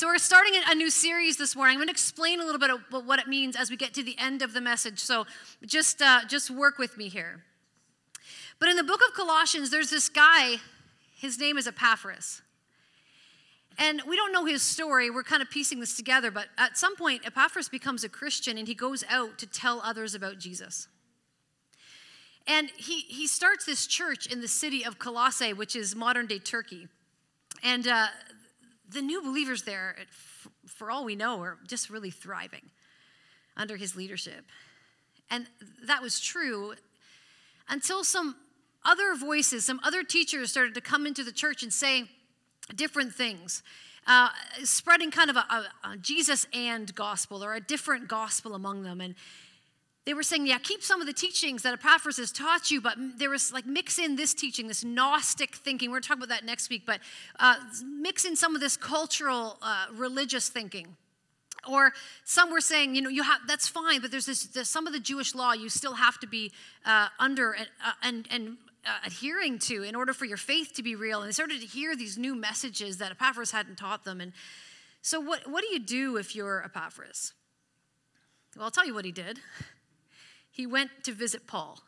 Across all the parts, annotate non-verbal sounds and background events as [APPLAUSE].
So, we're starting a new series this morning. I'm going to explain a little bit of what it means as we get to the end of the message. So, just, uh, just work with me here. But in the book of Colossians, there's this guy, his name is Epaphras. And we don't know his story. We're kind of piecing this together. But at some point, Epaphras becomes a Christian and he goes out to tell others about Jesus. And he, he starts this church in the city of Colossae, which is modern day Turkey. And uh, the new believers there, for all we know, are just really thriving under his leadership. And that was true until some other voices, some other teachers started to come into the church and say different things. Uh, spreading kind of a, a, a Jesus and gospel or a different gospel among them. And they were saying, yeah, keep some of the teachings that Epaphras has taught you, but there was like mix in this teaching, this Gnostic thinking. We're going to talk about that next week, but uh, mix in some of this cultural, uh, religious thinking. Or some were saying, you know, you have that's fine, but there's this, there's some of the Jewish law you still have to be uh, under and uh, and, and uh, adhering to in order for your faith to be real. And they started to hear these new messages that Epaphras hadn't taught them. And so, what what do you do if you're Epaphras? Well, I'll tell you what he did he went to visit Paul,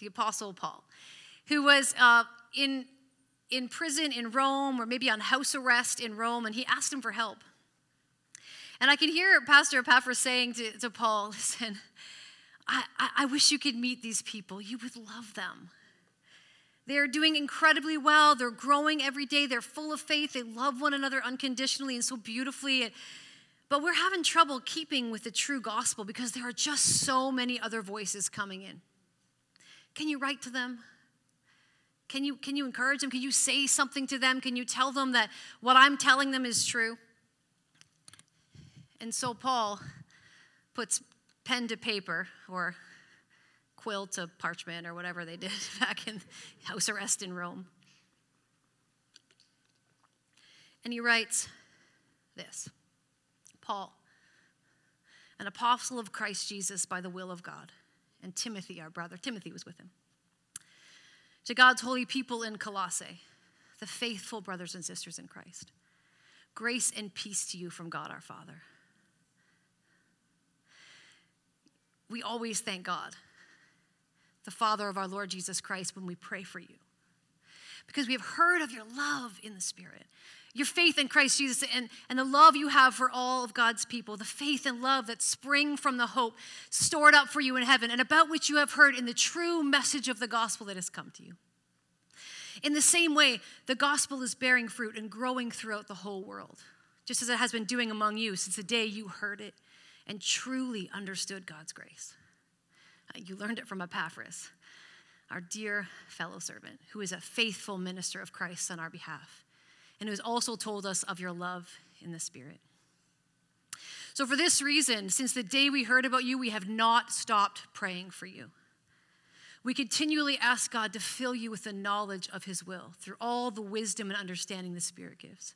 the Apostle Paul, who was uh, in, in prison in Rome or maybe on house arrest in Rome, and he asked him for help. And I can hear Pastor Epaphras saying to, to Paul, [LAUGHS] Listen, I, I, wish you could meet these people. You would love them. They're doing incredibly well. They're growing every day. They're full of faith. They love one another unconditionally and so beautifully. But we're having trouble keeping with the true gospel because there are just so many other voices coming in. Can you write to them? Can you, can you encourage them? Can you say something to them? Can you tell them that what I'm telling them is true? And so Paul puts pen to paper or quill to parchment or whatever they did [LAUGHS] back in house arrest in Rome. And he writes this Paul, an apostle of Christ Jesus by the will of God, and Timothy, our brother. Timothy was with him. To God's holy people in Colossae, the faithful brothers and sisters in Christ, grace and peace to you from God our Father. We always thank God, the Father of our Lord Jesus Christ, when we pray for you, because we have heard of your love in the Spirit your faith in Christ Jesus and, and the love you have for all of God's people, the faith and love that spring from the hope stored up for you in heaven, and about which you have heard in the true message of the gospel that has come to you. In the same way, the gospel is bearing fruit and growing throughout the whole world, just as it has been doing among you since the day you heard it and truly understood God's grace. Uh, you learned it from Epaphras, our dear fellow servant, who is a faithful minister of Christ on our behalf and who has also told us of your love in the Spirit. So, for this reason, since the day we heard about you, we have not stopped praying for you. We continually ask God to fill you with the knowledge of His will through all the wisdom and understanding the Spirit gives,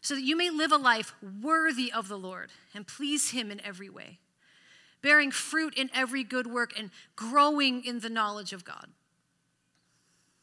so that you may live a life worthy of the Lord and please Him in every way, bearing fruit in every good work and growing in the knowledge of God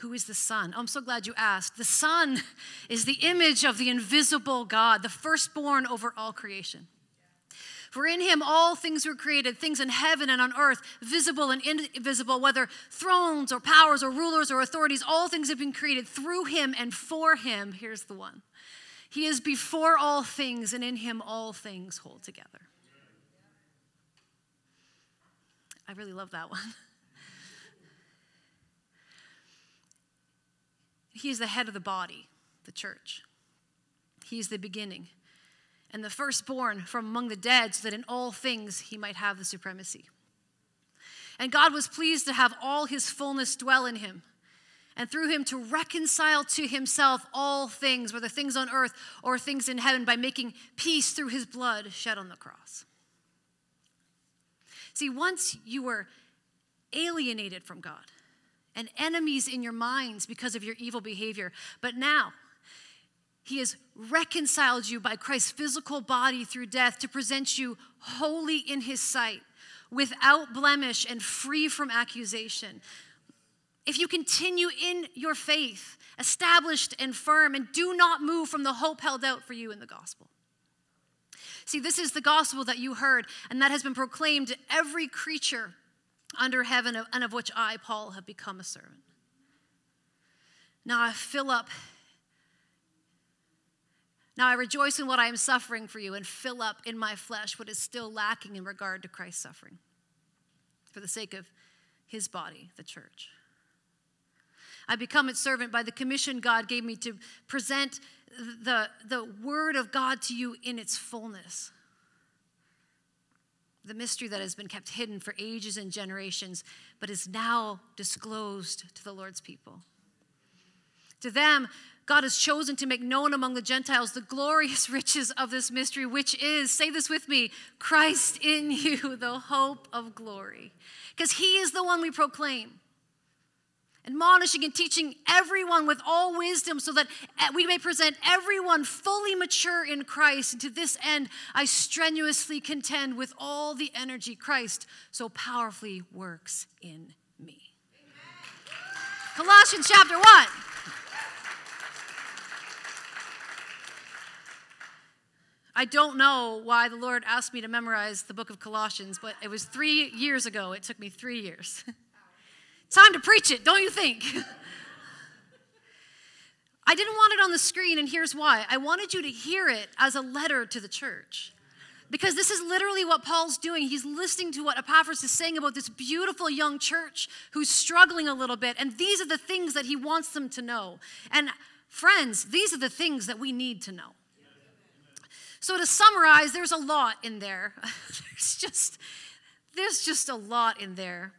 Who is the Son? Oh, I'm so glad you asked. The Son is the image of the invisible God, the firstborn over all creation. For in him all things were created, things in heaven and on earth, visible and invisible, whether thrones or powers or rulers or authorities, all things have been created through him and for him. Here's the one He is before all things, and in him all things hold together. I really love that one. [LAUGHS] He is the head of the body, the church. He is the beginning and the firstborn from among the dead, so that in all things he might have the supremacy. And God was pleased to have all his fullness dwell in him, and through him to reconcile to himself all things, whether things on earth or things in heaven, by making peace through his blood shed on the cross. See, once you were alienated from God and enemies in your minds because of your evil behavior, but now he has reconciled you by Christ's physical body through death to present you holy in his sight, without blemish and free from accusation. If you continue in your faith, established and firm, and do not move from the hope held out for you in the gospel. See, this is the gospel that you heard, and that has been proclaimed to every creature under heaven, and of which I, Paul, have become a servant. Now I fill up. Now I rejoice in what I am suffering for you and fill up in my flesh what is still lacking in regard to Christ's suffering for the sake of his body, the church. I become its servant by the commission God gave me to present the, the word of God to you in its fullness. The mystery that has been kept hidden for ages and generations, but is now disclosed to the Lord's people. To them, God has chosen to make known among the Gentiles the glorious [LAUGHS] riches of this mystery, which is, say this with me, Christ in you, [LAUGHS] the hope of glory. Because he is the one we proclaim admonishing and teaching everyone with all wisdom so that eh, we may present everyone fully mature in Christ. And to this end, I strenuously contend with all the energy Christ so powerfully works in me. Amen. Colossians chapter 1. I don't know why the Lord asked me to memorize the book of Colossians, but it was three years ago. It took me three years. [LAUGHS] Time to preach it, don't you think? I didn't want it on the screen, and here's why. I wanted you to hear it as a letter to the church. Because this is literally what Paul's doing. He's listening to what Epaphras is saying about this beautiful young church who's struggling a little bit. And these are the things that he wants them to know. And friends, these are the things that we need to know. So to summarize, there's a lot in there. [LAUGHS] there's just there's just a lot in there.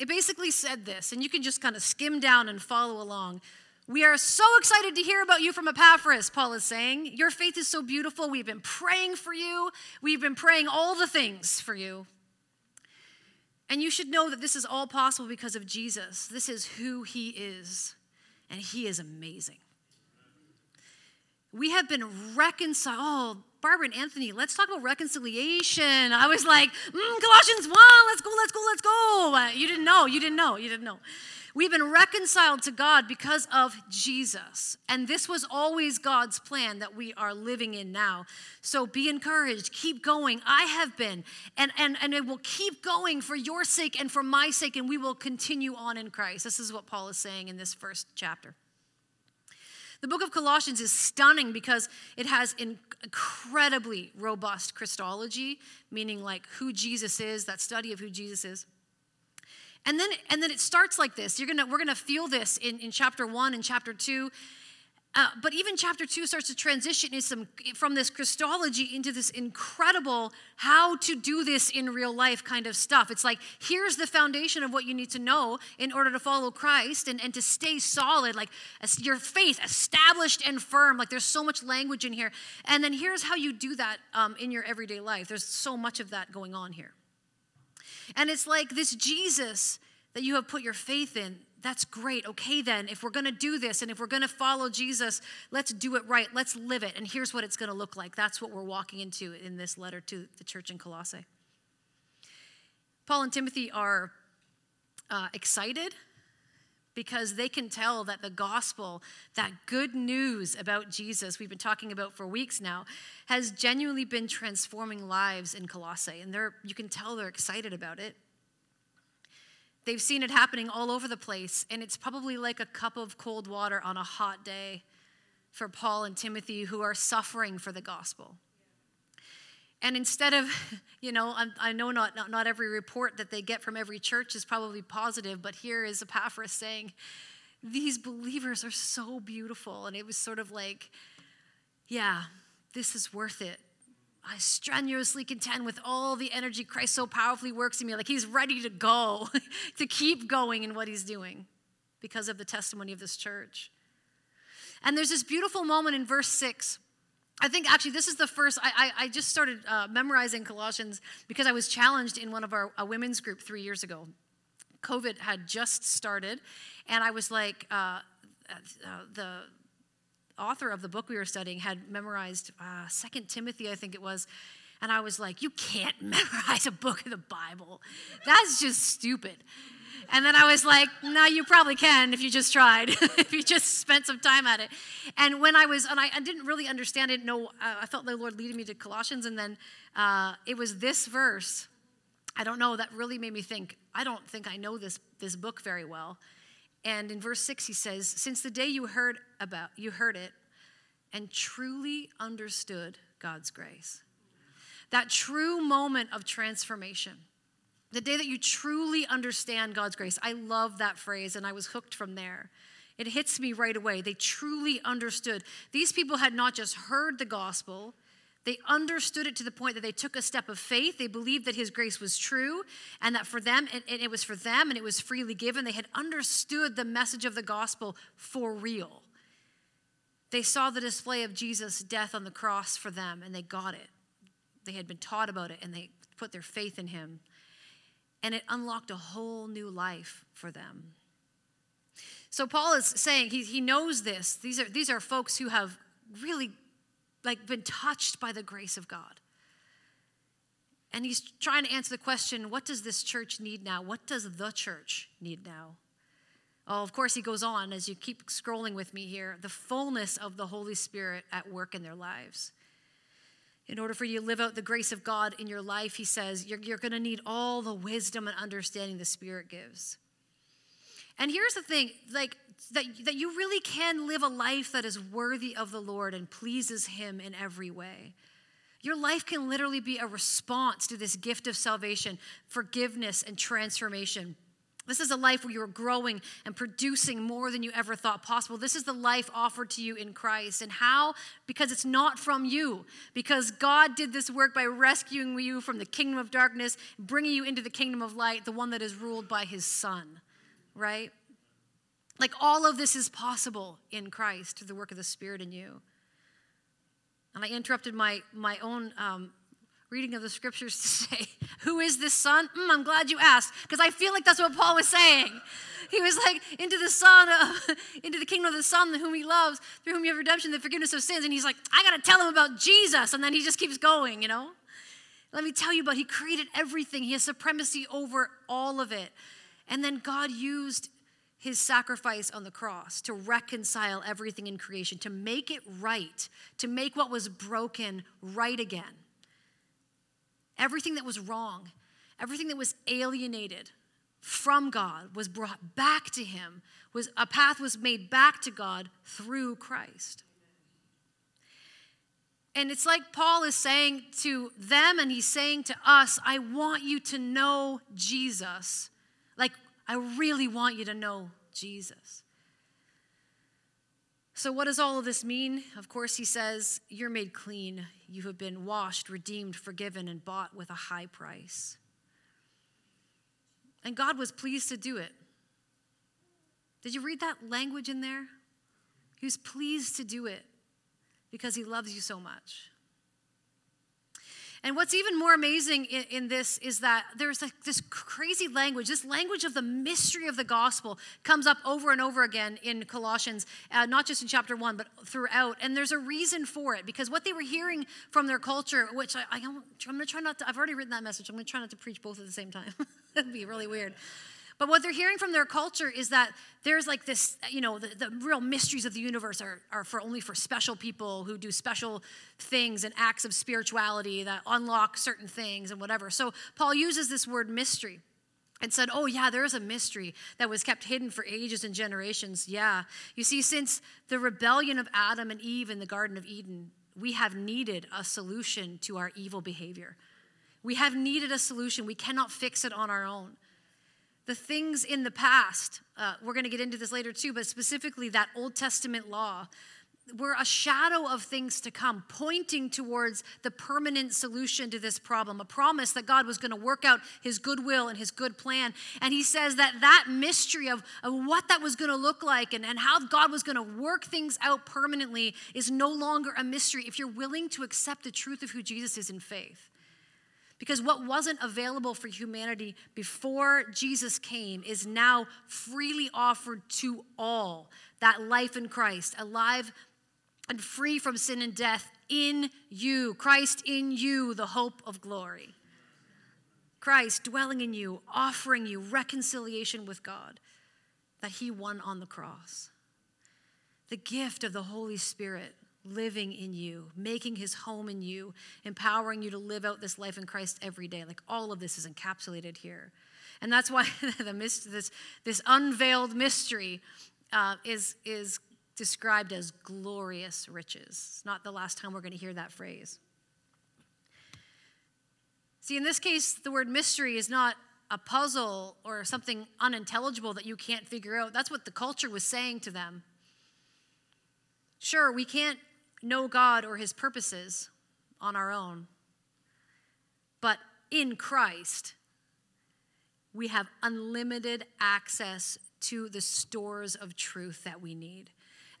It basically said this, and you can just kind of skim down and follow along. We are so excited to hear about you from Epaphras, Paul is saying. Your faith is so beautiful. We've been praying for you, we've been praying all the things for you. And you should know that this is all possible because of Jesus. This is who he is, and he is amazing. We have been reconciled. Oh, Barbara and Anthony, let's talk about reconciliation. I was like, mm, Colossians 1, let's go, let's go, let's go. You didn't know, you didn't know, you didn't know. We've been reconciled to God because of Jesus. And this was always God's plan that we are living in now. So be encouraged. Keep going. I have been. And, and, and it will keep going for your sake and for my sake, and we will continue on in Christ. This is what Paul is saying in this first chapter. The book of Colossians is stunning because it has incredibly robust Christology, meaning like who Jesus is, that study of who Jesus is. And then, and then it starts like this. You're gonna, we're gonna feel this in, in chapter one and chapter two. Uh, but even chapter two starts to transition some, from this Christology into this incredible how to do this in real life kind of stuff. It's like, here's the foundation of what you need to know in order to follow Christ and, and to stay solid, like your faith established and firm. Like there's so much language in here. And then here's how you do that um, in your everyday life. There's so much of that going on here. And it's like this Jesus that you have put your faith in that's great. Okay, then, if we're going to do this and if we're going to follow Jesus, let's do it right. Let's live it. And here's what it's going to look like. That's what we're walking into in this letter to the church in Colossae. Paul and Timothy are uh, excited because they can tell that the gospel, that good news about Jesus we've been talking about for weeks now, has genuinely been transforming lives in Colossae. And they're, you can tell they're excited about it. They've seen it happening all over the place, and it's probably like a cup of cold water on a hot day for Paul and Timothy who are suffering for the gospel. And instead of, [LAUGHS] you know, I know not, not, not every report that they get from every church is probably positive, but here is Epaphras saying, These believers are so beautiful. And it was sort of like, yeah, this is worth it. I strenuously contend with all the energy Christ so powerfully works in me. Like he's ready to go, [LAUGHS] to keep going in what he's doing because of the testimony of this church. And there's this beautiful moment in verse 6 I think actually this is the first, I, I, I just started uh, memorizing Colossians because I was challenged in one of our women's group three years ago. COVID had just started, and I was like, uh, uh, the author of the book we were studying had memorized uh, Second Timothy, I think it was, and I was like, you can't [LAUGHS] memorize a book of the Bible. That's just stupid. And then I was like, no, you probably can if you just tried, [LAUGHS] if you just spent some time at it. And when I was, and I, I didn't really understand it, no, I felt the Lord leading me to Colossians, and then uh, it was this verse. I don't know, that really made me think, I don't think I know this, this book very well. And in verse 6, he says, Since the day you heard about, you heard it and truly understood God's grace. That true moment of transformation the day that you truly understand God's grace. I love that phrase, and I was hooked from there. It hits me right away. They truly understood. These people had not just heard the gospel, they understood it to the point that they took a step of faith. They believed that his grace was true and that for them, and it was for them and it was freely given. They had understood the message of the gospel for real. They saw the display of Jesus' death on the cross for them and they got it. They had been taught about it and they put their faith in him and it unlocked a whole new life for them. So Paul is saying he, he knows this. These are, these are folks who have really like been touched by the grace of God. And he's trying to answer the question, what does this church need now? What does the church need now? Oh, of course, he goes on as you keep scrolling with me here the fullness of the Holy Spirit at work in their lives. In order for you to live out the grace of God in your life, he says, you're, you're going to need all the wisdom and understanding the Spirit gives. And here's the thing like, that, that you really can live a life that is worthy of the Lord and pleases Him in every way. Your life can literally be a response to this gift of salvation, forgiveness, and transformation. This is a life where you're growing and producing more than you ever thought possible. This is the life offered to you in Christ. And how? Because it's not from you. Because God did this work by rescuing you from the kingdom of darkness, bringing you into the kingdom of light, the one that is ruled by his Son, right? Like all of this is possible in Christ through the work of the Spirit in you. And I interrupted my, my own um, reading of the scriptures to [LAUGHS] say, Who is this son? Mm, I'm glad you asked, because I feel like that's what Paul was saying. He was like, Into the son, of, [LAUGHS] into the kingdom of the son whom he loves, through whom you have redemption, the forgiveness of sins. And he's like, I got to tell him about Jesus. And then he just keeps going, you know? Let me tell you about, he created everything, he has supremacy over all of it. And then God used his sacrifice on the cross to reconcile everything in creation, to make it right, to make what was broken right again. Everything that was wrong, everything that was alienated from God was brought back to him. Was a path was made back to God through Christ. And it's like Paul is saying to them and he's saying to us, I want you to know Jesus. Like I really want you to know Jesus. So, what does all of this mean? Of course, he says, You're made clean. You have been washed, redeemed, forgiven, and bought with a high price. And God was pleased to do it. Did you read that language in there? He was pleased to do it because he loves you so much. And what's even more amazing in, in this is that there's like this crazy language. This language of the mystery of the gospel comes up over and over again in Colossians, uh, not just in chapter one, but throughout. And there's a reason for it because what they were hearing from their culture, which I, I am going to try not to, I've already written that message. I'm going to try not to preach both at the same time. [LAUGHS] That'd be really weird. But what they're hearing from their culture is that there's like this, you know, the, the real mysteries of the universe are, are for only for special people who do special things and acts of spirituality that unlock certain things and whatever. So Paul uses this word mystery and said, Oh, yeah, there is a mystery that was kept hidden for ages and generations. Yeah. You see, since the rebellion of Adam and Eve in the Garden of Eden, we have needed a solution to our evil behavior. We have needed a solution. We cannot fix it on our own the things in the past, uh, we're going to get into this later too, but specifically that Old Testament law, were a shadow of things to come, pointing towards the permanent solution to this problem, a promise that God was going to work out his goodwill and his good plan. And he says that that mystery of, of what that was going to look like and, and how God was going to work things out permanently is no longer a mystery if you're willing to accept the truth of who Jesus is in faith. Because what wasn't available for humanity before Jesus came is now freely offered to all. That life in Christ, alive and free from sin and death in you. Christ in you, the hope of glory. Christ dwelling in you, offering you reconciliation with God that he won on the cross. The gift of the Holy Spirit living in you, making his home in you, empowering you to live out this life in Christ every day. Like all of this is encapsulated here. And that's why [LAUGHS] the this, this unveiled mystery uh, is, is described as glorious riches. It's not the last time we're going to hear that phrase. See, in this case, the word mystery is not a puzzle or something unintelligible that you can't figure out. That's what the culture was saying to them. Sure, we can't know God or his purposes on our own, but in Christ, we have unlimited access to the stores of truth that we need.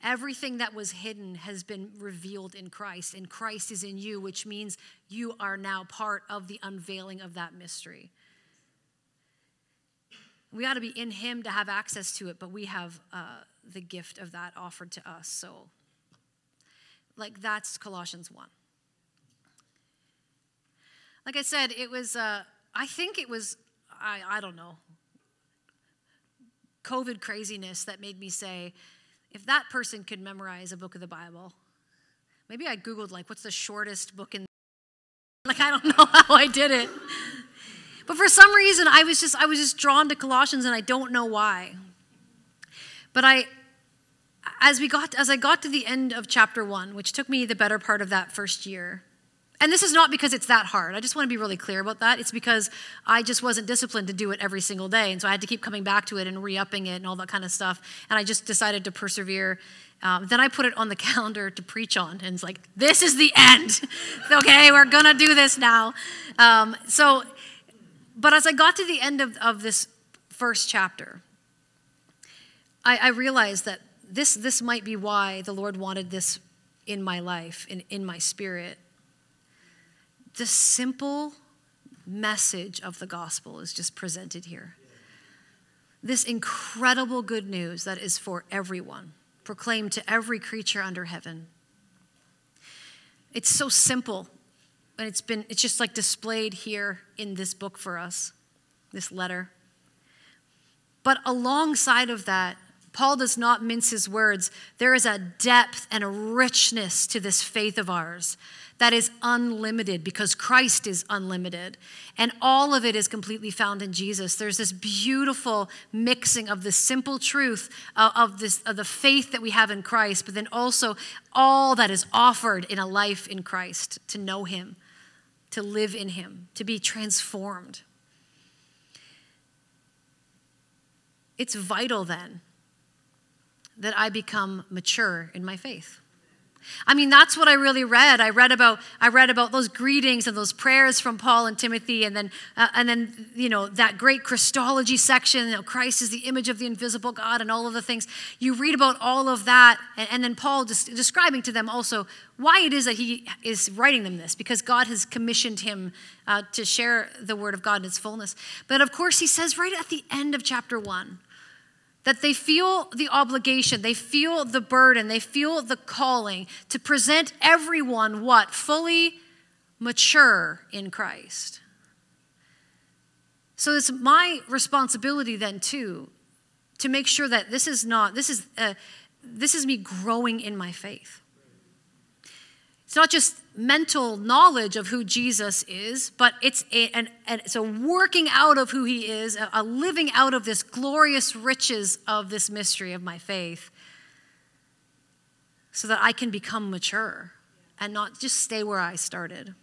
Everything that was hidden has been revealed in Christ, and Christ is in you, which means you are now part of the unveiling of that mystery. We ought to be in Him to have access to it, but we have uh, the gift of that offered to us. So, like, that's Colossians 1. Like I said, it was, uh, I think it was, I, I don't know, COVID craziness that made me say, if that person could memorize a book of the Bible, maybe I Googled, like, what's the shortest book in. [LAUGHS] Like, I don't know [LAUGHS] how I did it. But for some reason, I was just I was just drawn to Colossians, and I don't know why. But I, as we got as I got to the end of chapter one, which took me the better part of that first year, and this is not because it's that hard. I just want to be really clear about that. It's because I just wasn't disciplined to do it every single day. And so I had to keep coming back to it and re upping it and all that kind of stuff. And I just decided to persevere. Um, then I put it on the [LAUGHS] calendar to preach on. And it's like, this is the end. [LAUGHS] okay, we're to do this now. Um, so, but as I got to the end of, of this first chapter, I, I realized that this, this might be why the Lord wanted this in my life, in, in my spirit the simple message of the gospel is just presented here. This incredible good news that is for everyone, proclaimed to every creature under heaven. It's so simple, and it's been it's just like displayed here in this book for us, this letter. But alongside of that, Paul does not mince his words. There is a depth and a richness to this faith of ours that is unlimited because Christ is unlimited. And all of it is completely found in Jesus. There's this beautiful mixing of the simple truth uh, of, this, of the faith that we have in Christ, but then also all that is offered in a life in Christ to know Him, to live in Him, to be transformed. It's vital then that I become mature in my faith. I mean, that's what I really read. I read about I read about those greetings and those prayers from Paul and Timothy, and then uh, and then you know that great Christology section. You know, Christ is the image of the invisible God, and all of the things you read about all of that, and, and then Paul just describing to them also why it is that he is writing them this because God has commissioned him uh, to share the word of God in its fullness. But of course, he says right at the end of chapter one that they feel the obligation, they feel the burden, they feel the calling to present everyone what? Fully mature in Christ. So it's my responsibility then too to make sure that this is not this is uh, this is me growing in my faith. It's not just mental knowledge of who Jesus is, but it's a, an, an, it's a working out of who he is, a, a living out of this glorious riches of this mystery of my faith, so that I can become mature and not just stay where I started.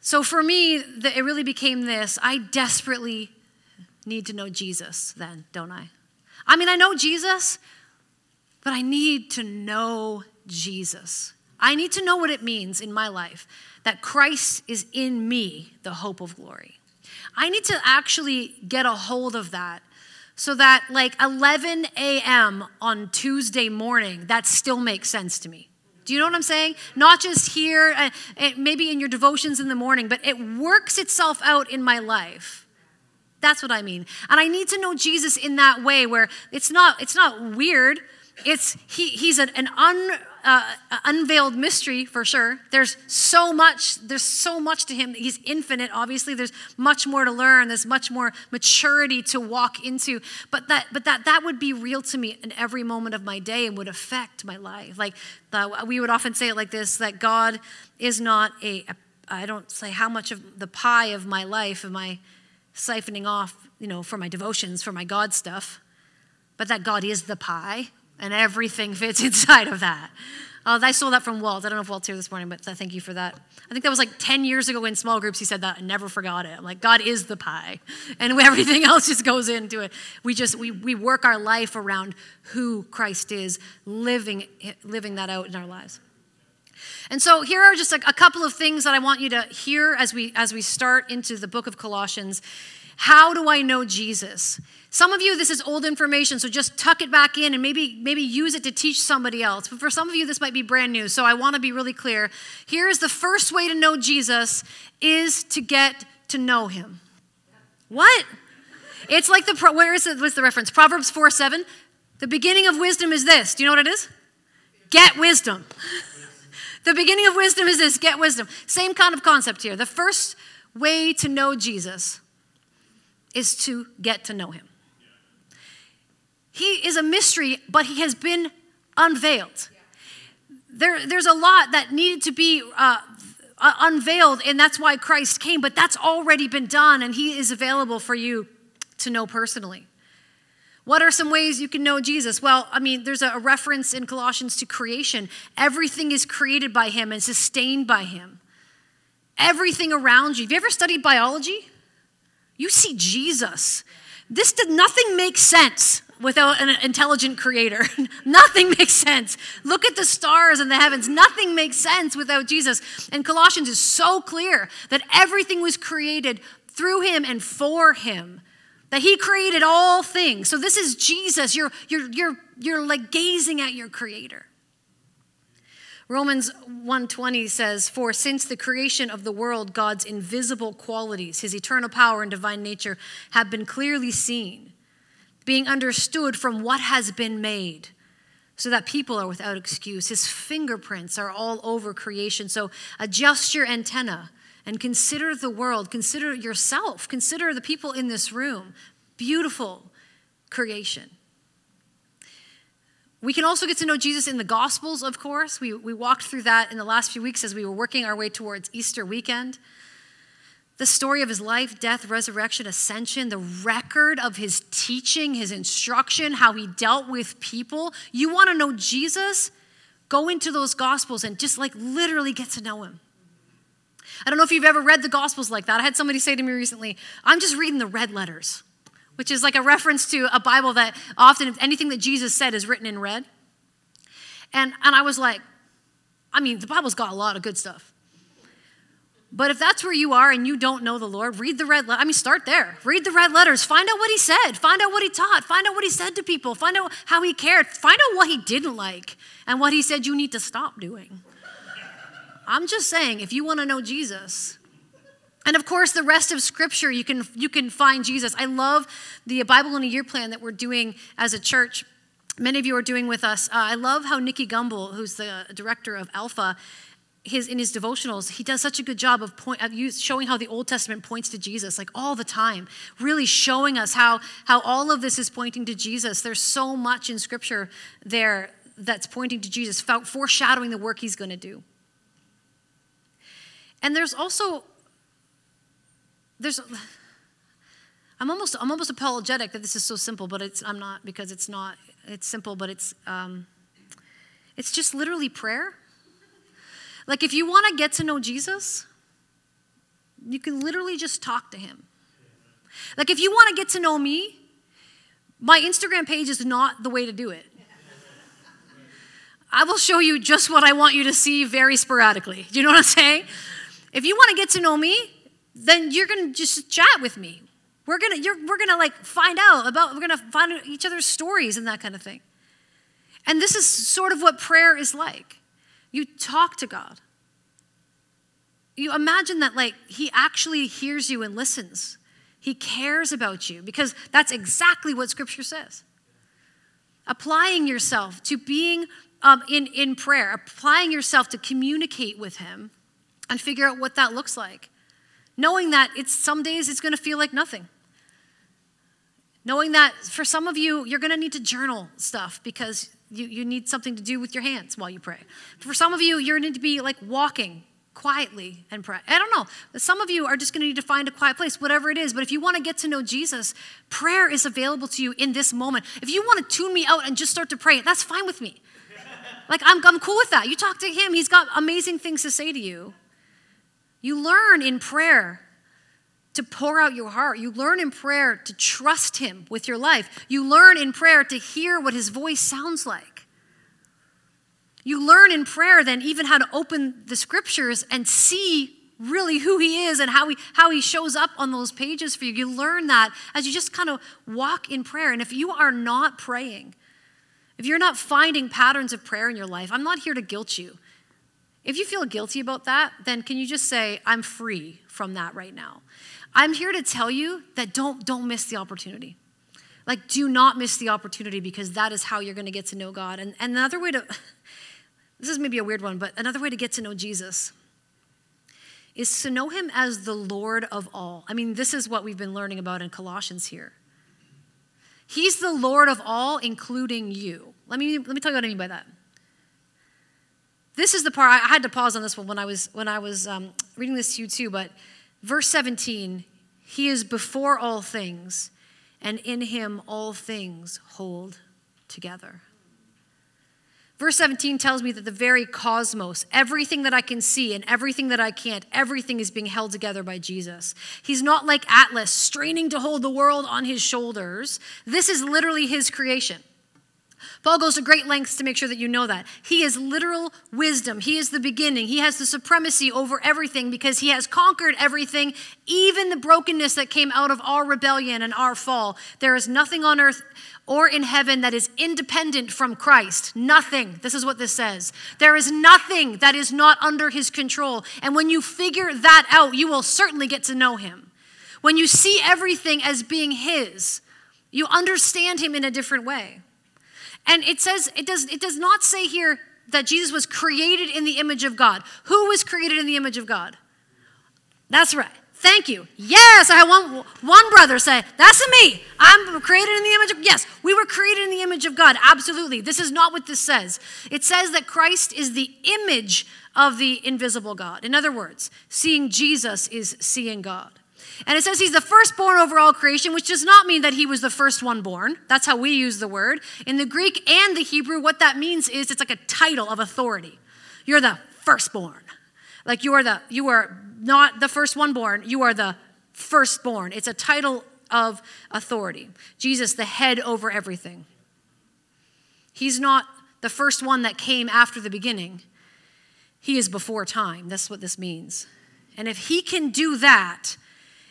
So for me, the, it really became this I desperately need to know Jesus then, don't I? I mean, I know Jesus, but I need to know Jesus. I need to know what it means in my life that Christ is in me, the hope of glory. I need to actually get a hold of that so that, like 11 a.m. on Tuesday morning, that still makes sense to me. Do you know what I'm saying? Not just here, uh, maybe in your devotions in the morning, but it works itself out in my life. That's what I mean. And I need to know Jesus in that way where it's not it's not weird. It's he he's an, an un uh, unveiled mystery for sure. There's so much. There's so much to him. He's infinite. Obviously, there's much more to learn. There's much more maturity to walk into. But that, but that, that would be real to me in every moment of my day and would affect my life. Like uh, we would often say it like this: that God is not a. a I don't say how much of the pie of my life am I siphoning off, you know, for my devotions, for my God stuff, but that God is the pie and everything [LAUGHS] fits inside of that. Uh, I stole that from Walt. I don't know if Walt's here this morning, but thank you for that. I think that was like 10 years ago in small groups. He said that. I never forgot it. I'm like, God is the pie, [LAUGHS] and [LAUGHS] everything else just goes into it. We just we we work our life around who Christ is, living living that out in our lives. And so here are just a, a couple of things that I want you to hear as we as we start into the book of Colossians. How do I know Jesus? Some of you, this is old information, so just tuck it back in and maybe, maybe use it to teach somebody else. But for some of you, this might be brand new, so I want to be really clear. Here is the first way to know Jesus is to get to know him. What? It's like the, where is it, what's the reference? Proverbs 4 7. The beginning of wisdom is this. Do you know what it is? Get wisdom. the beginning of wisdom is this get wisdom. Same kind of concept here. The first way to know Jesus is to get to know him. He is a mystery, but he has been unveiled. There, there's a lot that needed to be uh, uh, unveiled, and that's why Christ came, but that's already been done, and he is available for you to know personally. What are some ways you can know Jesus? Well, I mean, there's a reference in Colossians to creation. Everything is created by him and sustained by him. Everything around you. Have you ever studied biology? You see Jesus. This did nothing makes sense without an intelligent creator. [LAUGHS] Nothing makes sense. Look at the stars in the heavens. Nothing makes sense without Jesus. And Colossians is so clear that everything was created through him and for him. That he created all things. So this is Jesus. You're, you're, you're, you're like gazing at your creator. Romans 1:20 says, "For since the creation of the world God's invisible qualities, his eternal power and divine nature have been clearly seen." being understood from what has been made so that people are without excuse. His fingerprints are all over creation. So adjust your antenna and consider the world, consider yourself, consider the people in this room. Beautiful creation. We can also get to know Jesus in the Gospels, of course. We, we walked through that in the last few weeks as we were working our way towards Easter weekend. The story of his life, death, resurrection, ascension, the record of his teaching, his instruction, how he dealt with people. You want to know Jesus? Go into those gospels and just like literally get to know him. I don't know if you've ever read the gospels like that. I had somebody say to me recently, I'm just reading the red letters, which is like a reference to a Bible that often anything that Jesus said is written in red. And, and I was like, I mean, the Bible's got a lot of good stuff. But if that's where you are and you don't know the Lord, read the red letter. I mean, start there. Read the red letters. Find out what he said. Find out what he taught. Find out what he said to people. Find out how he cared. Find out what he didn't like and what he said you need to stop doing. I'm just saying, if you want to know Jesus, and of course, the rest of Scripture, you can you can find Jesus. I love the Bible in a Year plan that we're doing as a church. Many of you are doing with us. Uh, I love how Nicky Gumbel, who's the director of Alpha, his in his devotionals he does such a good job of, point, of showing how the old testament points to jesus like all the time really showing us how how all of this is pointing to jesus there's so much in scripture there that's pointing to jesus foreshadowing the work he's going to do and there's also there's i'm almost i'm almost apologetic that this is so simple but it's i'm not because it's not it's simple but it's um, it's just literally prayer like, if you want to get to know Jesus, you can literally just talk to him. Like, if you want to get to know me, my Instagram page is not the way to do it. I will show you just what I want you to see very sporadically. Do you know what I'm saying? If you want to get to know me, then you're going to just chat with me. We're going to you're, we're going to like find out about we're going to find each other's stories and that kind of thing. And this is sort of what prayer is like. You talk to God. You imagine that like he actually hears you and listens. He cares about you because that's exactly what scripture says. Applying yourself to being um, in, in prayer, applying yourself to communicate with him and figure out what that looks like. Knowing that it's some days it's going to feel like nothing. Knowing that for some of you, you're going to need to journal stuff because you, you need something to do with your hands while you pray. For some of you, you're going to be like walking quietly and pray. I don't know. Some of you are just going to need to find a quiet place, whatever it is. But if you want to get to know Jesus, prayer is available to you in this moment. If you want to tune me out and just start to pray, that's fine with me. Like, I'm, I'm cool with that. You talk to him, he's got amazing things to say to you. You learn in prayer to pour out your heart. You learn in prayer to trust Him with your life. You learn in prayer to hear what His voice sounds like. You learn in prayer then even how to open the scriptures and see really who He is and how He, how he shows up on those pages for you. You learn that as you just kind of walk in prayer. And if you are not praying, if you're not finding patterns of prayer in your life, I'm not here to guilt you. If you feel guilty about that, then can you just say, I'm free from that right now? I'm here to tell you that don't, don't miss the opportunity. Like, do not miss the opportunity because that is how you're going to get to know God. And, and another way to, [SIGHS] this is maybe a weird one, but another way to get to know Jesus is to know him as the Lord of all. I mean, this is what we've been learning about in Colossians here. He's the Lord of all, including you. Let me, let me tell you what I mean by that. This is the part I had to pause on this one when I was when I was um, reading this to you too. But verse 17, He is before all things, and in Him all things hold together. Verse 17 tells me that the very cosmos, everything that I can see and everything that I can't, everything is being held together by Jesus. He's not like Atlas, straining to hold the world on his shoulders. This is literally his creation. Paul goes to great lengths to make sure that you know that. He is literal wisdom. He is the beginning. He has the supremacy over everything because he has conquered everything, even the brokenness that came out of our rebellion and our fall. There is nothing on earth or in heaven that is independent from Christ. Nothing. This is what this says. There is nothing that is not under his control. And when you figure that out, you will certainly get to know him. When you see everything as being his, you understand him in a different way. And it says, it does, it does not say here that Jesus was created in the image of God. Who was created in the image of God? That's right. Thank you. Yes, I have one, one brother say, That's me. I'm created in the image of, yes, we were created in the image of God. Absolutely. This is not what this says. It says that Christ is the image of the invisible God. In other words, seeing Jesus is seeing God. And it says he's the firstborn over all creation, which does not mean that he was the first one born. That's how we use the word. In the Greek and the Hebrew, what that means is it's like a title of authority. You're the firstborn. Like you are the you are not the first one born, you are the firstborn. It's a title of authority. Jesus, the head over everything. He's not the first one that came after the beginning. He is before time. That's what this means. And if he can do that,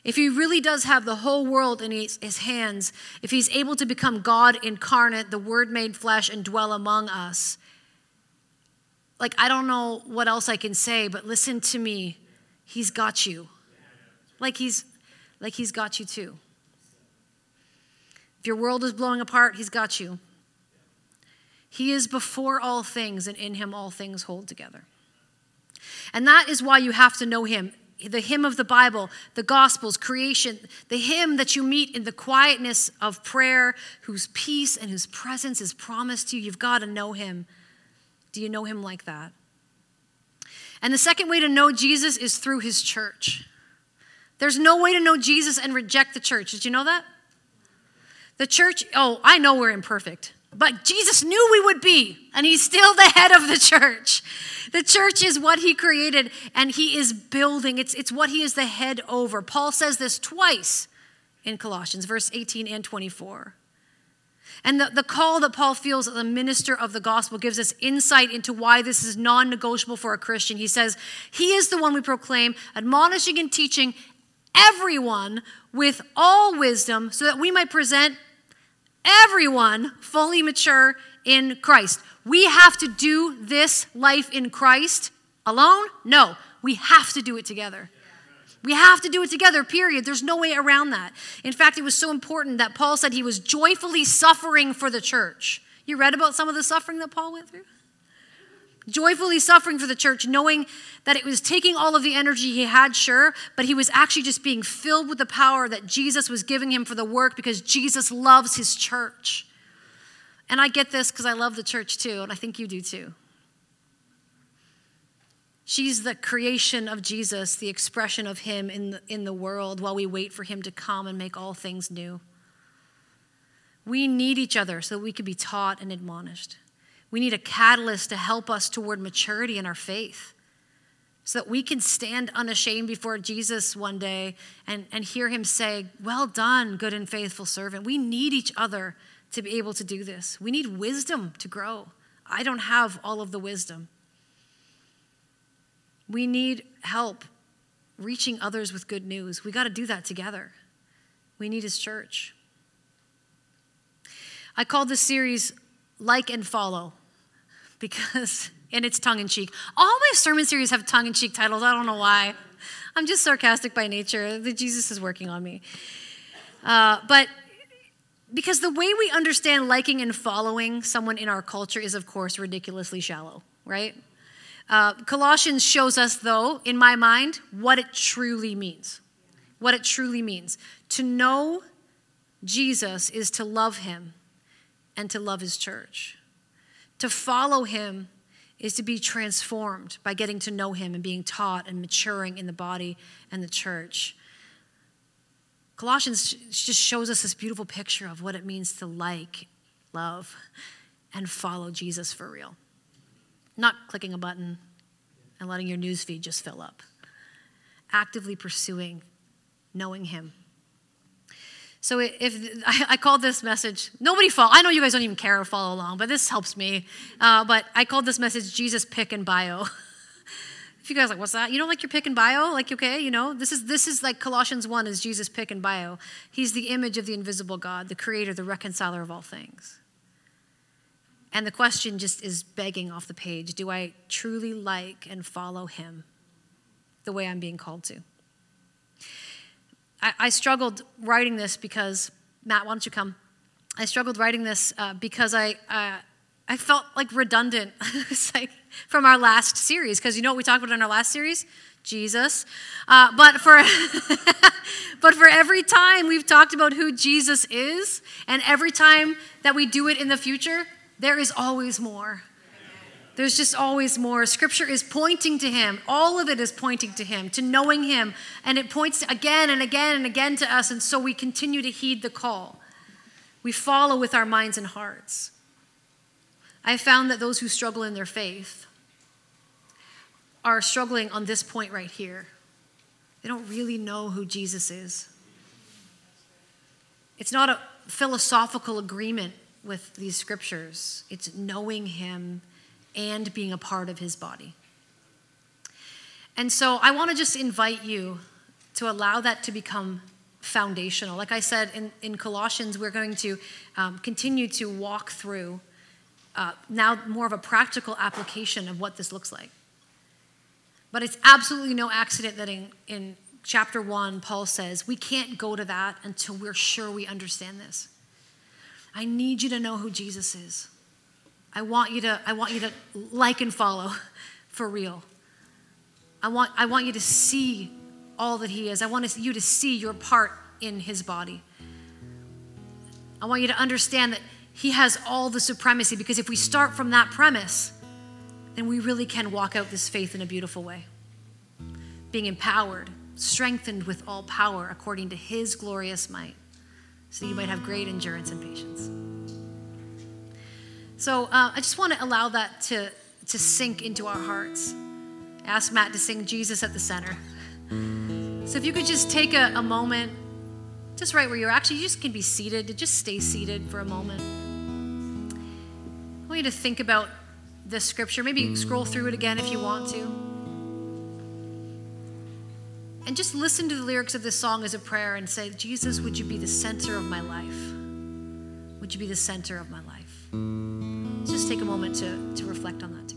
if he really does have the whole world in his, his, hands, if he's able to become God incarnate, the Word made flesh, and dwell among us, like, I don't know what else I can say, but listen to me. He's got you. Like he's like he's got you too. If your world is blowing apart, he's got you. He is before all things, and in him all things hold together. And that is why you have to know him. The him of the Bible, the Gospels, creation, the him that you meet in the quietness of prayer, whose peace and whose presence is promised to you. You've got to know him. Do you know him like that? And the second way to know Jesus is through his church. There's no way to know Jesus and reject the church. Did you know that? The church, oh, I know we're imperfect, but Jesus knew we would be, and he's still the head of the church. The church is what he created, and he is building. It's, it's what he is the head over. Paul says this twice in Colossians, verse 18 and 24. And the, the call that Paul feels as a minister of the gospel gives us insight into why this is non negotiable for a Christian. He says, He is the one we proclaim, admonishing and teaching everyone with all wisdom, so that we might present everyone fully mature in Christ. We have to do this life in Christ alone? No, we have to do it together. We have to do it together, period. There's no way around that. In fact, it was so important that Paul said he was joyfully suffering for the church. You read about some of the suffering that Paul went through? Joyfully suffering for the church, knowing that it was taking all of the energy he had, sure, but he was actually just being filled with the power that Jesus was giving him for the work because Jesus loves his church. And I get this because I love the church too, and I think you do too. She's the creation of Jesus, the expression of Him in the, in the world while we wait for Him to come and make all things new. We need each other so that we can be taught and admonished. We need a catalyst to help us toward maturity in our faith so that we can stand unashamed before Jesus one day and, and hear Him say, Well done, good and faithful servant. We need each other to be able to do this. We need wisdom to grow. I don't have all of the wisdom. We need help reaching others with good news. We got to do that together. We need his church. I called this series Like and Follow because, [LAUGHS] and it's tongue in cheek. All my sermon series have tongue in cheek titles. I don't know why. I'm just sarcastic by nature. The Jesus is working on me. Uh, but because the way we understand liking and following someone in our culture is, of course, ridiculously shallow, right? Uh, Colossians shows us, though, in my mind, what it truly means. What it truly means. To know Jesus is to love him and to love his church. To follow him is to be transformed by getting to know him and being taught and maturing in the body and the church. Colossians just shows us this beautiful picture of what it means to like, love, and follow Jesus for real not clicking a button and letting your newsfeed just fill up. Actively pursuing knowing Him. So if [LAUGHS] I, called this message, nobody follow. I know you guys don't even care follow along, but this helps me. Uh, but I called this message Jesus pic and bio. [LAUGHS] if you guys like, what's that? You don't like your pic and bio? Like, okay, you know, this is this is like Colossians one is Jesus pic and bio. He's the image of the invisible God, the Creator, the reconciler of all things. And the question just is begging off the page Do I truly like and follow him the way I'm being called to? I, I struggled writing this because, Matt, why don't you come? I struggled writing this uh, because I, uh, I felt like redundant. [LAUGHS] like from our last series, because you know what we talked about in our last series? Jesus. Uh, but for [LAUGHS] but for every time we've talked about who Jesus is, and every time that we do it in the future, there is always more. There's just always more. Scripture is pointing to Him. All of it is pointing to Him, to knowing Him. And it points again and again and again to us. And so we continue to heed the call. We follow with our minds and hearts. I found that those who struggle in their faith are struggling on this point right here. They don't really know who Jesus is. It's not a philosophical agreement with these scriptures. It's knowing Him and being a part of His body. And so I want to just invite you to allow that to become foundational. Like I said in, in Colossians, we're going to um, continue to walk through uh, now more of a practical application of what this looks like. But it's absolutely no accident that in, in chapter one, Paul says, we can't go to that until we're sure we understand this. I need you to know who Jesus is. I want you to, I want you to like and follow [LAUGHS] for real. I want, I want you to see all that He is. I want you to see your part in His body. I want you to understand that He has all the supremacy because if we start from that premise, then we really can walk out this faith in a beautiful way. Being empowered, strengthened with all power according to His glorious might so you might have great endurance and patience. So uh, I just want to allow that to, to sink into our hearts. Ask Matt to sing Jesus at the center. So if you could just take a, a moment, just right where you're actually, you just can be seated, just stay seated for a moment. I want you to think about this scripture. Maybe scroll through it again if you want to. And just listen to the lyrics of this song as a prayer and say, Jesus, would you be the center of my life? Would you be the center of my life? Just take a moment to, to reflect on that.